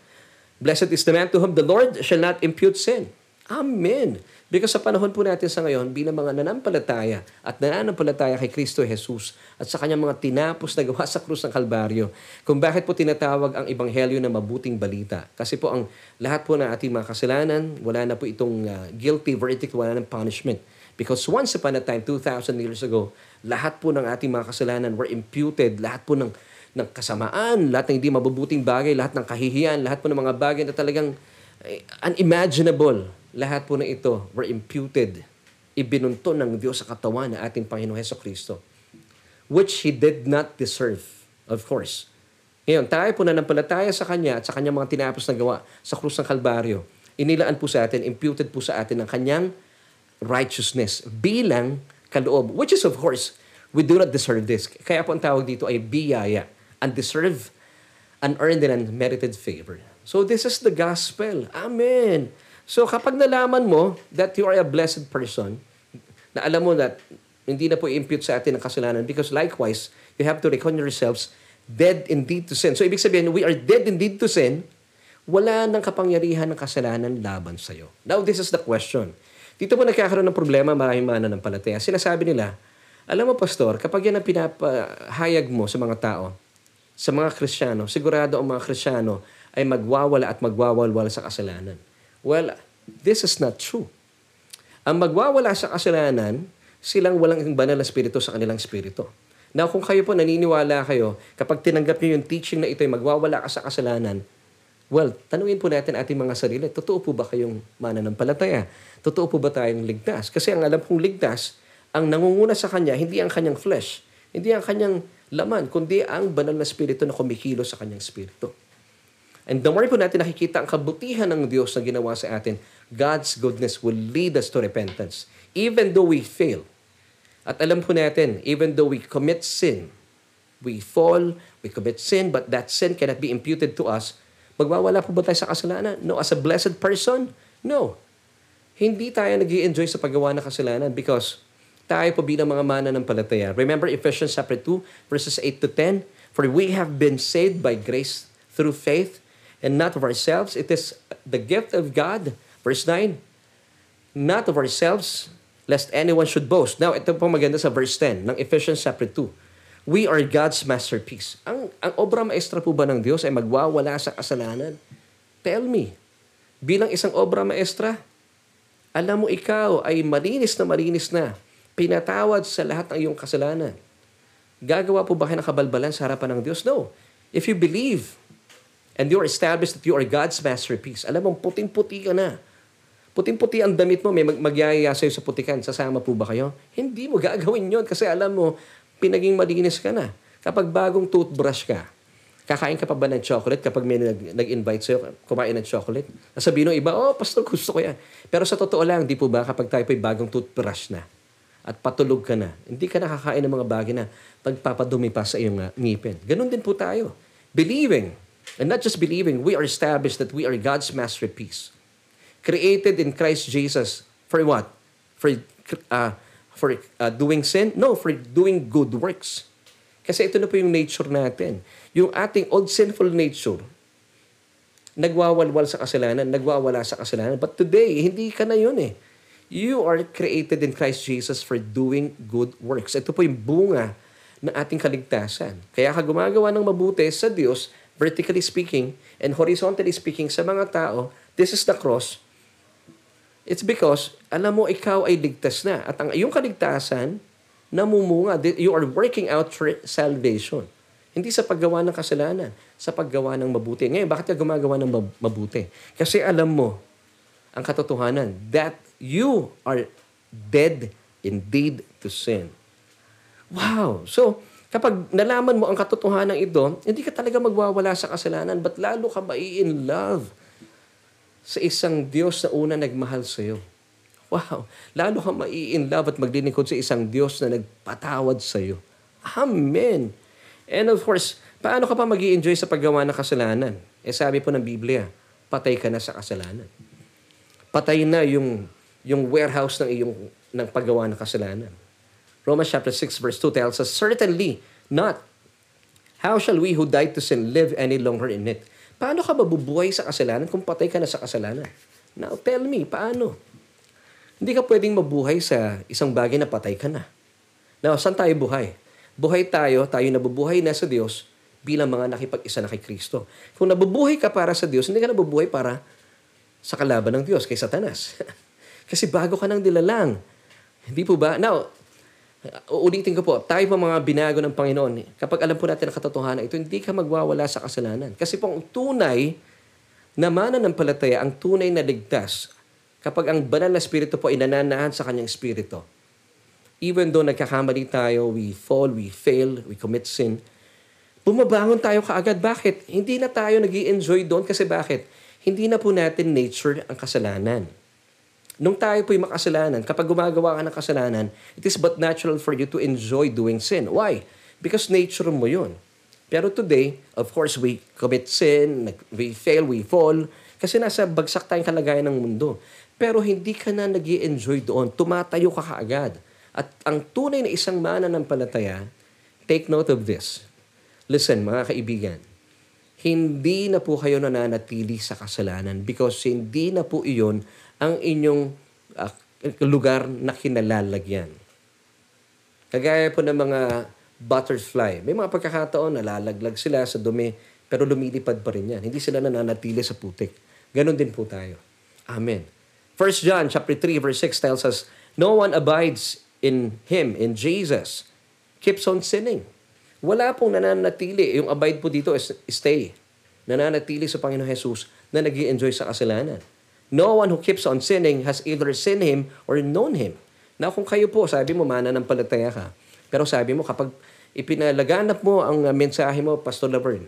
Blessed is the man to whom the Lord shall not impute sin. Amen. Because sa panahon po natin sa ngayon, bilang mga nanampalataya at nananampalataya kay Kristo Jesus at sa kanyang mga tinapos na gawa sa krus ng Kalbaryo, kung bakit po tinatawag ang Ebanghelyo na mabuting balita. Kasi po ang lahat po ng ating mga kasalanan, wala na po itong uh, guilty verdict, wala ng punishment. Because once upon a time, 2,000 years ago, lahat po ng ating mga kasalanan were imputed, lahat po ng ng kasamaan, lahat ng hindi mabubuting bagay, lahat ng kahihiyan, lahat po ng mga bagay na talagang eh, unimaginable, lahat po na ito were imputed, ibinunto ng Diyos sa katawan ng ating Panginoon Heso Kristo, which He did not deserve, of course. Ngayon, tayo po na nampalataya sa Kanya at sa Kanyang mga tinapos na gawa sa krus ng Kalbaryo, inilaan po sa atin, imputed po sa atin ng Kanyang righteousness bilang kaloob, which is of course, we do not deserve this. Kaya po ang tawag dito ay biyaya, undeserved, unearned and unmerited favor. So this is the gospel. Amen. So kapag nalaman mo that you are a blessed person, na alam mo that hindi na po i-impute sa atin ang kasalanan because likewise, you have to reckon yourselves dead indeed to sin. So ibig sabihin, we are dead indeed to sin, wala nang kapangyarihan ng kasalanan laban sa iyo. Now this is the question. Dito po nagkakaroon ng problema maraming mananampalataya. Sinasabi nila, alam mo pastor, kapag yan ang pinapahayag mo sa mga tao, sa mga Kristiyano, sigurado ang mga Kristiyano ay magwawala at magwawalwala sa kasalanan. Well, this is not true. Ang magwawala sa kasalanan, silang walang banal na spirito sa kanilang spirito. Now, kung kayo po naniniwala kayo, kapag tinanggap niyo yung teaching na ito ay magwawala ka sa kasalanan, Well, tanungin po natin ating mga sarili, totoo po ba kayong mananampalataya? Totoo po ba tayong ligtas? Kasi ang alam kong ligtas, ang nangunguna sa kanya, hindi ang kanyang flesh, hindi ang kanyang laman, kundi ang banal na spirito na kumikilo sa kanyang spirito. And the more po natin nakikita ang kabutihan ng Diyos na ginawa sa atin, God's goodness will lead us to repentance. Even though we fail. At alam po natin, even though we commit sin, we fall, we commit sin, but that sin cannot be imputed to us Magwawala po ba tayo sa kasalanan? No. As a blessed person? No. Hindi tayo nag enjoy sa paggawa ng kasalanan because tayo po bilang mga mana ng palataya. Remember Ephesians chapter 2 verses 8 to 10? For we have been saved by grace through faith and not of ourselves. It is the gift of God. Verse 9, not of ourselves, lest anyone should boast. Now, ito po maganda sa verse 10 ng Ephesians chapter 2. We are God's masterpiece. Ang, ang obra maestra po ba ng Diyos ay magwawala sa kasalanan? Tell me, bilang isang obra maestra, alam mo ikaw ay malinis na malinis na, pinatawad sa lahat ng iyong kasalanan. Gagawa po ba kayo ng kabalbalan sa harapan ng Diyos? No. If you believe and you are established that you are God's masterpiece, alam mo, puting-puti ka na. Puting-puti ang damit mo, may mag- magyayaya sa'yo sa putikan. Sasama po ba kayo? Hindi mo gagawin yon kasi alam mo, pinaging malinis ka na. Kapag bagong toothbrush ka, kakain ka pa ba ng chocolate kapag may nag, nag-invite sa'yo, kumain ng chocolate? Nasabihin ng iba, oh, pastor, gusto ko yan. Pero sa totoo lang, di po ba, kapag tayo pa'y bagong toothbrush na, at patulog ka na, hindi ka nakakain ng mga bagay na pagpapadumi pa sa iyong uh, ngipin. Ganon din po tayo. Believing, and not just believing, we are established that we are God's masterpiece. Created in Christ Jesus for what? For uh, for uh, doing sin? No, for doing good works. Kasi ito na po yung nature natin. Yung ating old sinful nature, nagwawalwal sa kasalanan, nagwawala sa kasalanan. But today, hindi ka na yun eh. You are created in Christ Jesus for doing good works. Ito po yung bunga ng ating kaligtasan. Kaya ka gumagawa ng mabuti sa Diyos, vertically speaking, and horizontally speaking sa mga tao, this is the cross, It's because, alam mo, ikaw ay ligtas na. At ang iyong kaligtasan, namumunga. You are working out for salvation. Hindi sa paggawa ng kasalanan, sa paggawa ng mabuti. Ngayon, bakit ka gumagawa ng mabuti? Kasi alam mo ang katotohanan that you are dead indeed to sin. Wow! So, kapag nalaman mo ang katotohanan ito, hindi ka talaga magwawala sa kasalanan, but lalo ka mai in love sa isang Diyos na una nagmahal sa iyo. Wow! Lalo ka mai-in love at maglilingkod sa isang Diyos na nagpatawad sa iyo. Amen! And of course, paano ka pa mag enjoy sa paggawa ng kasalanan? Eh sabi po ng Biblia, patay ka na sa kasalanan. Patay na yung, yung warehouse ng iyong ng paggawa ng kasalanan. Romans chapter 6 verse 2 tells us, Certainly not. How shall we who died to sin live any longer in it? Paano ka mabubuhay sa kasalanan kung patay ka na sa kasalanan? Now, tell me, paano? Hindi ka pwedeng mabuhay sa isang bagay na patay ka na. Now, saan tayo buhay? Buhay tayo, tayo nabubuhay na sa Diyos bilang mga nakipag-isa na kay Kristo. Kung nabubuhay ka para sa Diyos, hindi ka nabubuhay para sa kalaban ng Diyos, kay Satanas. Kasi bago ka nang dilalang. Hindi po ba? Now, Uulitin ko po, tayo po mga binago ng Panginoon, kapag alam po natin ang katotohanan ito, hindi ka magwawala sa kasalanan. Kasi po ang tunay na mananampalataya, ang tunay na ligtas, kapag ang banal na spirito po ay nananahan sa kanyang spirito. Even though nagkakamali tayo, we fall, we fail, we commit sin, bumabangon tayo kaagad. Bakit? Hindi na tayo nag enjoy doon kasi bakit? Hindi na po natin nature ang kasalanan. Nung tayo po'y makasalanan, kapag gumagawa ka ng kasalanan, it is but natural for you to enjoy doing sin. Why? Because nature mo yun. Pero today, of course, we commit sin, we fail, we fall, kasi nasa bagsak tayong kalagayan ng mundo. Pero hindi ka na nag enjoy doon. Tumatayo ka kaagad. At ang tunay na isang mana ng palataya, take note of this. Listen, mga kaibigan, hindi na po kayo nananatili sa kasalanan because hindi na po iyon ang inyong uh, lugar na kinalalagyan. Kagaya po ng mga butterfly. May mga pagkakataon nalalaglag sila sa dumi pero lumilipad pa rin yan. Hindi sila nananatili sa putik. Ganon din po tayo. Amen. 1 John chapter 3 verse 6 tells us, No one abides in Him, in Jesus, keeps on sinning. Wala pong nananatili. Yung abide po dito is stay. Nananatili sa Panginoon Jesus na nag enjoy sa kasalanan. No one who keeps on sinning has either seen Him or known Him. Na kung kayo po, sabi mo, mana ng palataya ka. Pero sabi mo, kapag ipinalaganap mo ang mensahe mo, Pastor Laverne,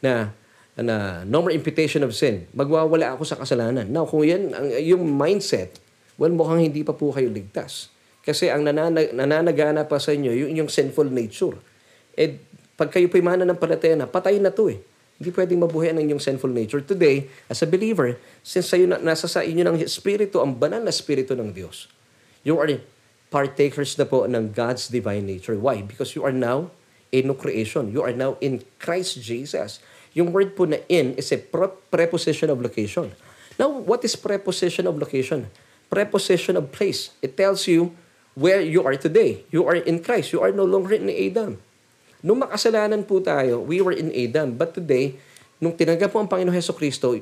na na no more imputation of sin, magwawala ako sa kasalanan. Now, kung yan, ang, yung mindset, well, mukhang hindi pa po kayo ligtas. Kasi ang nananag, nananagana pa sa inyo, yung, yung sinful nature. Eh, pag kayo po'y mana ng palataya na, patay na to eh. Hindi pwedeng mabuhay ang inyong sinful nature. Today, as a believer, since sa'yo na, nasa sa inyo ng Espiritu, ang banal na Espiritu ng Diyos, you are partakers na po ng God's divine nature. Why? Because you are now a new creation. You are now in Christ Jesus. Yung word po na in is a preposition of location. Now, what is preposition of location? Preposition of place. It tells you where you are today. You are in Christ. You are no longer in Adam. Nung makasalanan po tayo, we were in Adam. But today, nung tinanggap po ang Panginoon Heso Kristo,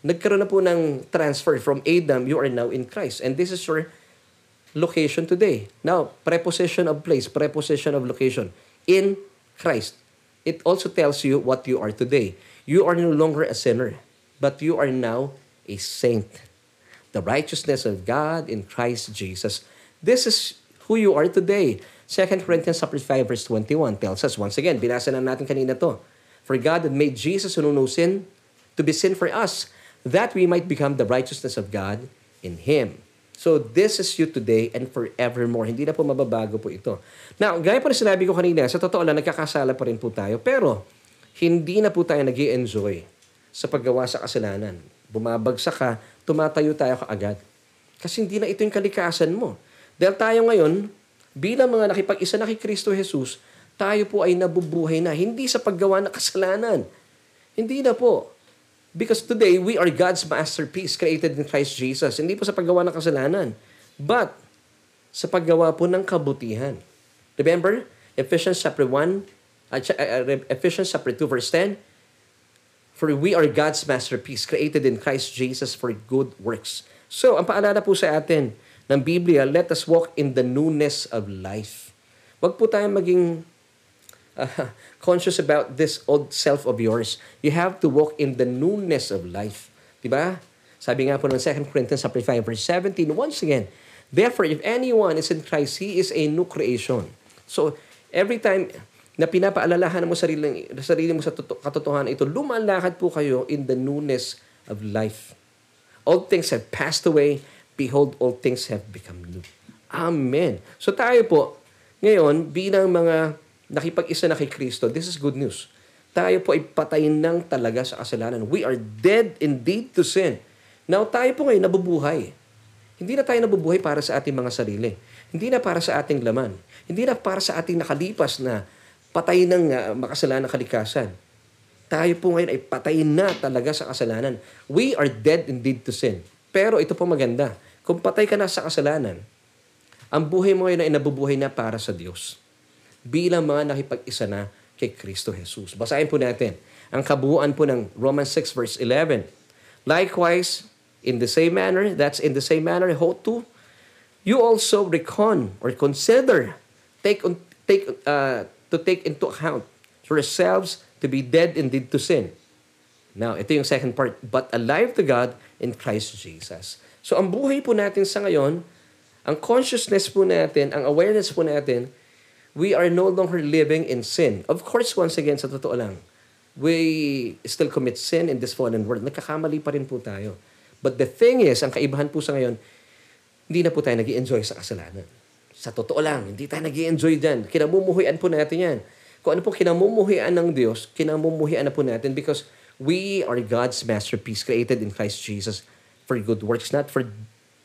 nagkaroon na po ng transfer from Adam, you are now in Christ. And this is your location today. Now, preposition of place, preposition of location. In Christ. It also tells you what you are today. You are no longer a sinner, but you are now a saint. The righteousness of God in Christ Jesus. This is who you are today. 2 Corinthians 5 verse 21 tells us, once again, binasa na natin kanina to. For God had made Jesus who knew no sin to be sin for us, that we might become the righteousness of God in Him. So this is you today and forevermore. Hindi na po mababago po ito. Now, gaya po na sinabi ko kanina, sa totoo lang, nagkakasala pa rin po tayo. Pero, hindi na po tayo nag enjoy sa paggawa sa kasalanan. Bumabagsak ka, tumatayo tayo kaagad. Kasi hindi na ito yung kalikasan mo. Dahil tayo ngayon, bilang mga nakipag-isa na kay Kristo Jesus, tayo po ay nabubuhay na, hindi sa paggawa ng kasalanan. Hindi na po. Because today, we are God's masterpiece created in Christ Jesus. Hindi po sa paggawa ng kasalanan. But, sa paggawa po ng kabutihan. Remember, Ephesians chapter 1, uh, uh Ephesians chapter 2, verse 10, For we are God's masterpiece, created in Christ Jesus for good works. So, ang paalala po sa atin, ng Biblia, let us walk in the newness of life. Wag po tayong maging uh, conscious about this old self of yours. You have to walk in the newness of life. Diba? Sabi nga po ng 2 Corinthians 5 verse 17, once again, Therefore, if anyone is in Christ, he is a new creation. So, every time na pinapaalalahan mo sarili, sarili mo sa katotohanan ito, lumalakad po kayo in the newness of life. All things have passed away Behold, all things have become new. Amen. So tayo po, ngayon, bilang mga nakipag-isa na kay Kristo, this is good news. Tayo po ay patay ng talaga sa kasalanan. We are dead indeed to sin. Now, tayo po ngayon nabubuhay. Hindi na tayo nabubuhay para sa ating mga sarili. Hindi na para sa ating laman. Hindi na para sa ating nakalipas na patay ng uh, makasalanan kalikasan. Tayo po ngayon ay patay na talaga sa kasalanan. We are dead indeed to sin. Pero ito po maganda. Kung patay ka na sa kasalanan, ang buhay mo ay nabubuhay na para sa Diyos. Bilang mga nakipag-isa na kay Kristo Jesus. Basahin po natin ang kabuuan po ng Romans 6 verse 11. Likewise, in the same manner, that's in the same manner, hold to you also recon or consider take on take uh, to take into account yourselves to be dead indeed to sin. Now, ito yung second part, but alive to God in Christ Jesus. So, ang buhay po natin sa ngayon, ang consciousness po natin, ang awareness po natin, we are no longer living in sin. Of course, once again, sa totoo lang, we still commit sin in this fallen world. Nagkakamali pa rin po tayo. But the thing is, ang kaibahan po sa ngayon, hindi na po tayo nag enjoy sa kasalanan. Sa totoo lang, hindi tayo nag enjoy dyan. Kinamumuhian po natin yan. Kung ano po kinamumuhian ng Diyos, kinamumuhian na po natin because we are God's masterpiece created in Christ Jesus for good works, not for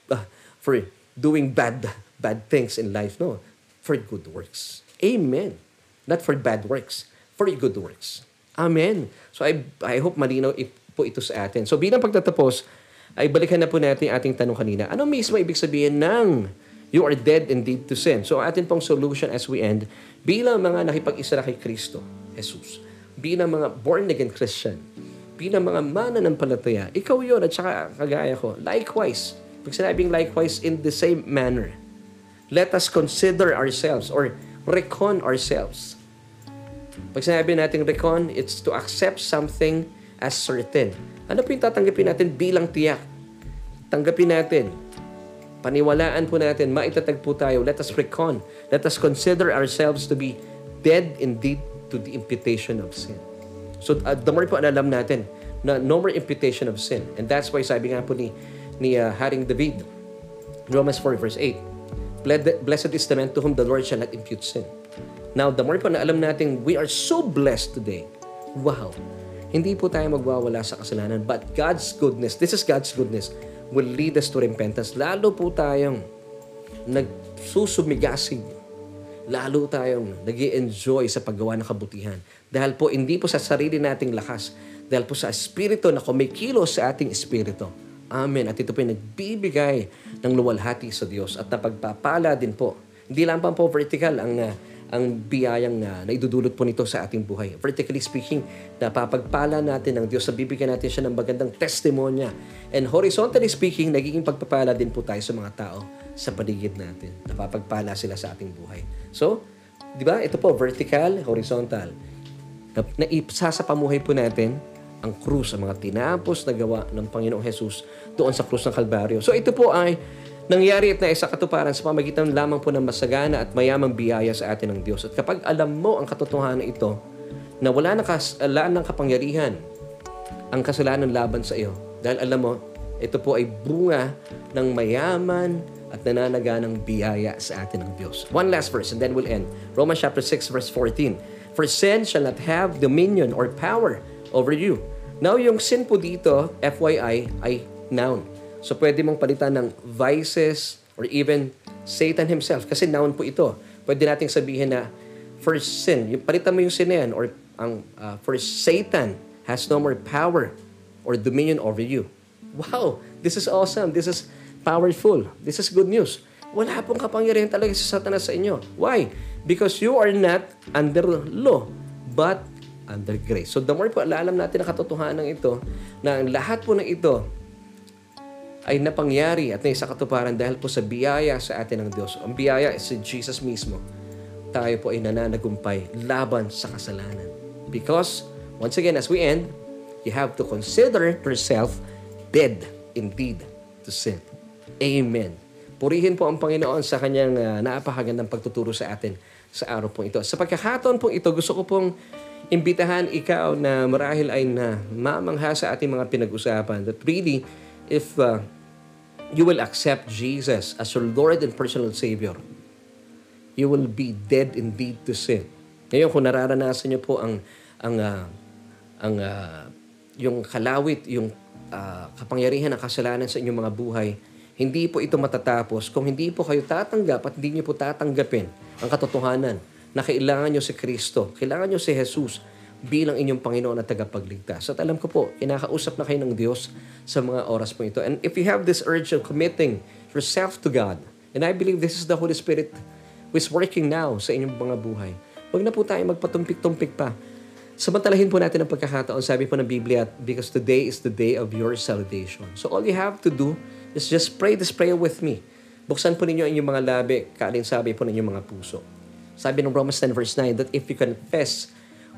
uh, for doing bad bad things in life, no. For good works. Amen. Not for bad works, for good works. Amen. So I I hope malinaw po ito sa atin. So bilang pagtatapos, ay balikan na po natin ating tanong kanina. Ano mismo ibig sabihin ng you are dead indeed to sin? So atin pong solution as we end, bilang mga nakipag-isa na kay Kristo, Jesus, bilang mga born-again Christian, mga mananampalataya, ikaw yon at saka kagaya ko. Likewise, pag sinabing likewise in the same manner, let us consider ourselves or recon ourselves. Pag sinabi natin recon, it's to accept something as certain. Ano po yung tatanggapin natin bilang tiyak? Tanggapin natin. Paniwalaan po natin, maitatag po tayo. Let us recon. Let us consider ourselves to be dead indeed to the imputation of sin. So uh, the more po alam natin na no more imputation of sin. And that's why sabi nga po ni, ni uh, Haring David, Romans 4 verse 8, Blessed is the man to whom the Lord shall not impute sin. Now, the more po na alam natin, we are so blessed today. Wow! Hindi po tayo magwawala sa kasalanan, but God's goodness, this is God's goodness, will lead us to repentance. Lalo po tayong nagsusumigasig. Lalo tayong nag enjoy sa paggawa ng kabutihan. Dahil po, hindi po sa sarili nating lakas, dahil po sa Espiritu na kumikilos sa ating Espiritu. Amen. At ito po yung nagbibigay ng luwalhati sa Diyos at napagpapala din po. Hindi lang po vertical ang uh, ang biyayang na naidudulot po nito sa ating buhay. Vertically speaking, napapagpala natin ng Diyos sa bibigyan natin siya ng magandang testimonya. And horizontally speaking, nagiging pagpapala din po tayo sa mga tao sa paligid natin. Napapagpala sila sa ating buhay. So, di ba? Ito po, vertical, horizontal. Na, naipsa sa pamuhay po natin ang krus, ang mga tinapos na gawa ng Panginoong Jesus doon sa krus ng Kalbaryo. So ito po ay nangyari at naisa katuparan sa pamagitan lamang po ng masagana at mayamang biyaya sa atin ng Diyos. At kapag alam mo ang katotohanan ito, na wala nang kasalaan ng kapangyarihan ang kasalanan laban sa iyo. Dahil alam mo, ito po ay bunga ng mayaman at nananaganang biyaya sa atin ng Diyos. One last verse and then we'll end. Romans chapter 6 verse 14. For sin shall not have dominion or power over you. Now, yung sin po dito, FYI, ay noun. So pwede mong palitan ng vices or even Satan himself kasi noun po ito. Pwede nating sabihin na first sin, yung palitan mo yung sin na yan or ang uh, for Satan has no more power or dominion over you. Wow, this is awesome. This is powerful. This is good news. Wala pong kapangyarihan talaga si Satanas sa inyo. Why? Because you are not under law, but under grace. So the more po alam natin ang katotohanan ito, na lahat po ng ito ay napangyari at naisa katuparan dahil po sa biyaya sa atin ng Diyos. Ang biyaya is si Jesus mismo. Tayo po ay nananagumpay laban sa kasalanan. Because, once again, as we end, you have to consider yourself dead indeed to sin. Amen. Purihin po ang Panginoon sa kanyang uh, napakagandang pagtuturo sa atin sa araw po ito. Sa pagkakataon po ito, gusto ko pong imbitahan ikaw na marahil ay na mamangha sa ating mga pinag-usapan that really if uh, you will accept Jesus as your Lord and personal Savior, you will be dead indeed to sin. Ngayon, kung nararanasan niyo po ang ang uh, ang uh, yung kalawit, yung uh, kapangyarihan ng kasalanan sa inyong mga buhay, hindi po ito matatapos kung hindi po kayo tatanggap at hindi niyo po tatanggapin ang katotohanan na kailangan niyo si Kristo, kailangan niyo si Jesus bilang inyong Panginoon at tagapagligtas. At alam ko po, kinakausap na kayo ng Diyos sa mga oras po ito. And if you have this urge of committing yourself to God, and I believe this is the Holy Spirit who is working now sa inyong mga buhay, huwag na po tayo magpatumpik-tumpik pa. Samantalahin po natin ang pagkakataon, sabi po ng Biblia, because today is the day of your salvation. So all you have to do is just pray this prayer with me. Buksan po ninyo ang inyong mga labi, kaalinsabi po ng inyong mga puso. Sabi ng Romans 10 verse 9 that if you confess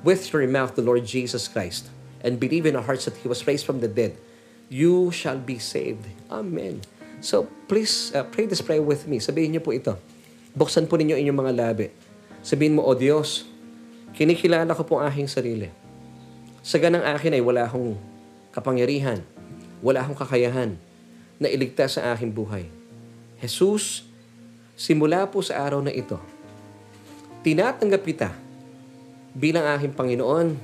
with your mouth the Lord Jesus Christ and believe in our hearts that He was raised from the dead, you shall be saved. Amen. So please uh, pray this prayer with me. Sabihin niyo po ito. Buksan po ninyo inyong mga labi. Sabihin mo, O Diyos, kinikilala ko po ang aking sarili. Sa ganang akin ay wala akong kapangyarihan, wala akong kakayahan na iligtas sa aking buhay. Jesus, simula po sa araw na ito, tinatanggap kita bilang aking Panginoon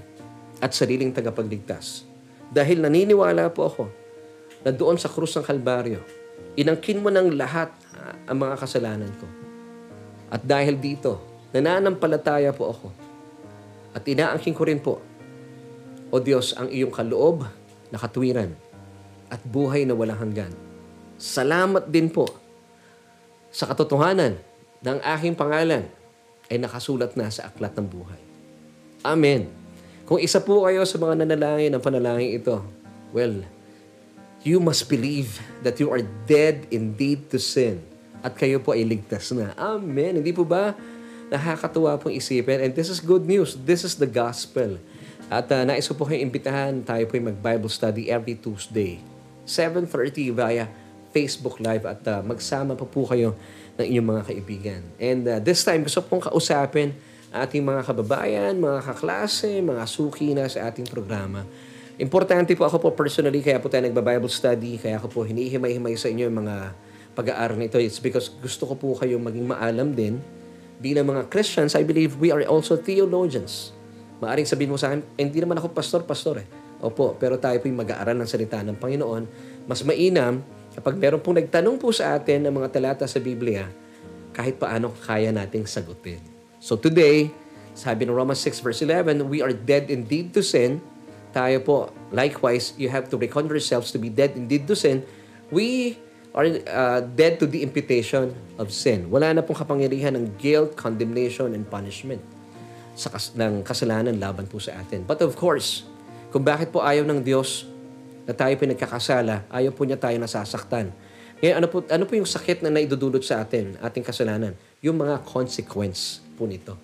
at sariling tagapagligtas. Dahil naniniwala po ako na doon sa krus ng Kalbaryo, inangkin mo ng lahat ah, ang mga kasalanan ko. At dahil dito, nananampalataya po ako. At inaangkin ko rin po, O Diyos, ang iyong kaloob na katwiran at buhay na walang hanggan. Salamat din po sa katotohanan ng aking pangalan ay nakasulat na sa aklat ng buhay. Amen. Kung isa po kayo sa mga nanalangin ng panalangin ito, well, you must believe that you are dead indeed to sin at kayo po ay ligtas na. Amen. Hindi po ba nakakatuwa pong isipin? And this is good news. This is the gospel. At uh, nais po kayong imbitahan, tayo po yung mag-Bible study every Tuesday. 7.30 via Facebook Live at uh, magsama pa po kayo ng inyong mga kaibigan. And uh, this time, gusto pong kausapin ating mga kababayan, mga kaklase, mga suki na sa ating programa. Importante po ako po personally, kaya po tayo nagba-Bible study, kaya ako po hinihimay-himay sa inyo yung mga pag-aaral nito. It's because gusto ko po kayong maging maalam din. Bilang mga Christians, I believe we are also theologians. Maaring sabihin mo sa akin, eh, hindi naman ako pastor, pastor eh. Opo, pero tayo po yung mag-aaral ng salita ng Panginoon. Mas mainam kapag meron pong nagtanong po sa atin ng mga talata sa Biblia, kahit paano kaya nating sagutin. So today, sabi ng Romans 6 verse 11, we are dead indeed to sin. Tayo po, likewise, you have to reckon yourselves to be dead indeed to sin. We are uh, dead to the imputation of sin. Wala na pong kapangyarihan ng guilt, condemnation, and punishment sa kas- ng kasalanan laban po sa atin. But of course, kung bakit po ayaw ng Diyos na tayo pinagkakasala, ayaw po niya tayo nasasaktan. Ngayon, ano po, ano po yung sakit na naidudulot sa atin, ating kasalanan? Yung mga consequence po nito.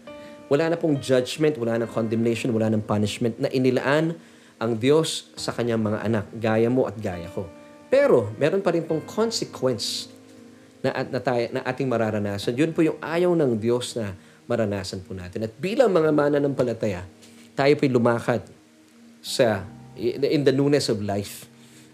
Wala na pong judgment, wala na condemnation, wala nang punishment na inilaan ang Diyos sa kanyang mga anak, gaya mo at gaya ko. Pero, meron pa rin pong consequence na, na, tayo, na ating mararanasan. Yun po yung ayaw ng Diyos na maranasan po natin. At bilang mga mananampalataya, tayo po'y lumakad sa in the newness of life.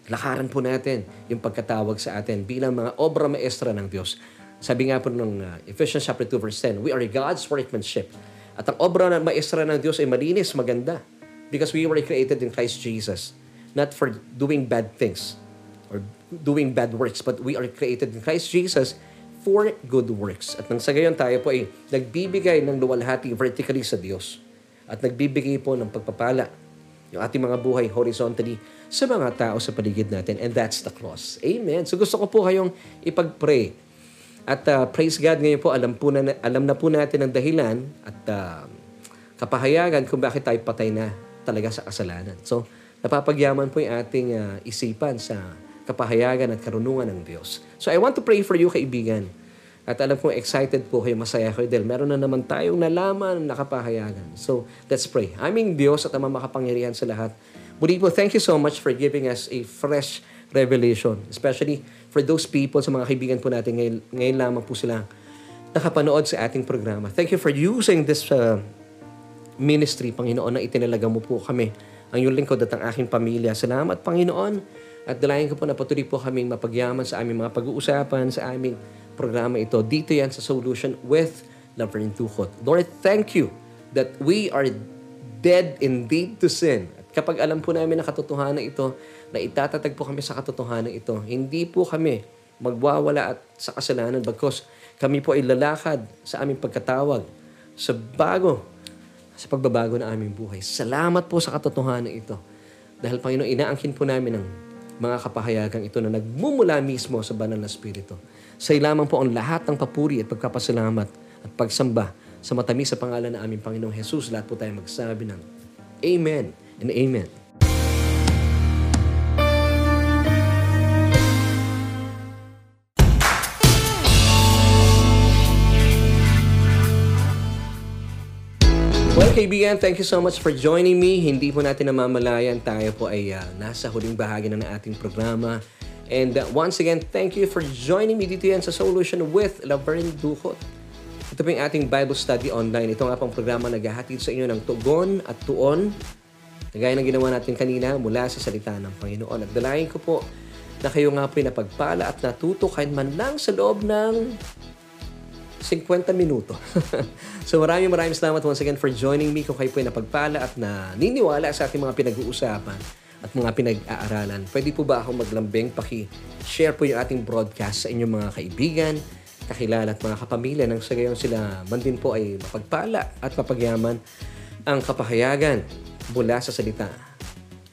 Lakaran po natin yung pagkatawag sa atin bilang mga obra maestra ng Diyos. Sabi nga po ng uh, Ephesians chapter 2 verse 10, we are God's workmanship. At ang obra ng maestra ng Diyos ay malinis, maganda. Because we were created in Christ Jesus. Not for doing bad things or doing bad works, but we are created in Christ Jesus for good works. At nang sa gayon tayo po ay nagbibigay ng luwalhati vertically sa Diyos. At nagbibigay po ng pagpapala yung ating mga buhay horizontally sa mga tao sa paligid natin. And that's the cross. Amen. So gusto ko po kayong ipag-pray. At uh, praise God ngayon po, alam, po na, alam na po natin ang dahilan at uh, kapahayagan kung bakit tayo patay na talaga sa kasalanan. So, napapagyaman po yung ating uh, isipan sa kapahayagan at karunungan ng Diyos. So I want to pray for you, kaibigan. At alam kong excited po kayo, masaya kayo dahil meron na naman tayong nalaman na kapahayagan. So let's pray. Aming Diyos at Ama makapangyarihan sa lahat. Muli po, thank you so much for giving us a fresh revelation. Especially for those people, sa mga kaibigan po natin, ngayon, ngayon lamang po sila nakapanood sa ating programa. Thank you for using this uh, ministry, Panginoon, na itinalaga mo po kami, ang iyong lingkod at ang aking pamilya. Salamat, Panginoon. At dalayan ko po na patuloy po kaming mapagyaman sa aming mga pag-uusapan, sa aming programa ito. Dito yan sa Solution with Laverne Tuhot. Lord, thank you that we are dead indeed to sin. At kapag alam po namin na katotohanan ito, na itatatag po kami sa katotohanan ito, hindi po kami magwawala at sa kasalanan bagkos kami po ay lalakad sa aming pagkatawag sa bago, sa pagbabago ng aming buhay. Salamat po sa katotohanan ito. Dahil Panginoon, inaangkin po namin ang mga kapahayagang ito na nagmumula mismo sa banal na Espiritu. Sa lamang po ang lahat ng papuri at pagkapasalamat at pagsamba sa matamis sa pangalan ng aming Panginoong Jesus. Lahat po tayo magsabi ng Amen and Amen. Well, thank you so much for joining me. Hindi po natin namamalayan, tayo po ay uh, nasa huling bahagi na ng ating programa. And uh, once again, thank you for joining me dito yan sa Solution with Laverne Duhot. Ito po yung ating Bible Study Online. Ito nga pong programa naghahatid sa inyo ng tugon at tuon. Gaya ng ginawa natin kanina mula sa salita ng Panginoon. At dalayan ko po na kayo nga po napagpala at natuto kahit man lang sa loob ng 50 minuto. so maraming maraming salamat once again for joining me kung kayo po ay napagpala at naniniwala sa ating mga pinag-uusapan at mga pinag-aaralan. Pwede po ba ako maglambing? Paki-share po yung ating broadcast sa inyong mga kaibigan, kakilala at mga kapamilya nang sa gayon sila man din po ay mapagpala at mapagyaman ang kapahayagan mula sa salita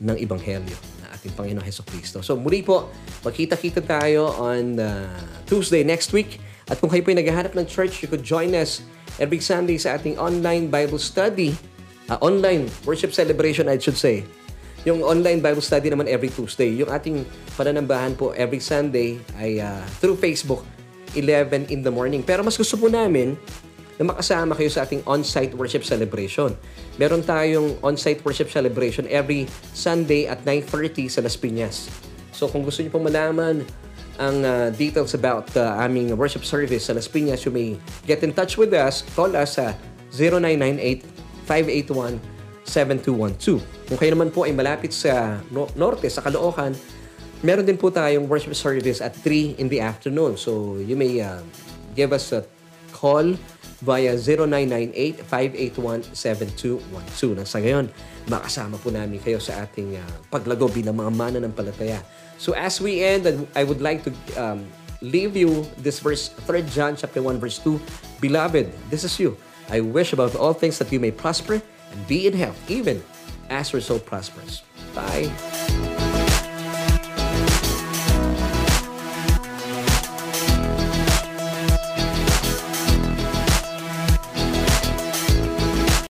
ng Ibanghelyo na ating Panginoon Heso Kristo. So muli po, magkita-kita tayo on uh, Tuesday next week at kung kayo po ay naghahanap ng church, you could join us every Sunday sa ating online Bible study, uh, online worship celebration, I should say. Yung online Bible study naman every Tuesday. Yung ating pananambahan po every Sunday ay uh, through Facebook, 11 in the morning. Pero mas gusto po namin na makasama kayo sa ating on-site worship celebration. Meron tayong on-site worship celebration every Sunday at 9.30 sa Las Piñas. So kung gusto niyo pong malaman ang uh, details about uh, aming worship service sa Las Piñas, you may get in touch with us. Call us sa 0998-581-7212. Kung kayo naman po ay malapit sa no- norte, sa Caloocan, meron din po tayong worship service at 3 in the afternoon. So you may uh, give us a call via 0998-581-7212. Nang sa ngayon, makasama po namin kayo sa ating uh, paglago bilang mga mana ng palataya. So as we end, I would like to um, leave you this verse, 3 John chapter 1 verse 2. Beloved, this is you. I wish above all things that you may prosper and be in health, even as your soul prospers. Bye.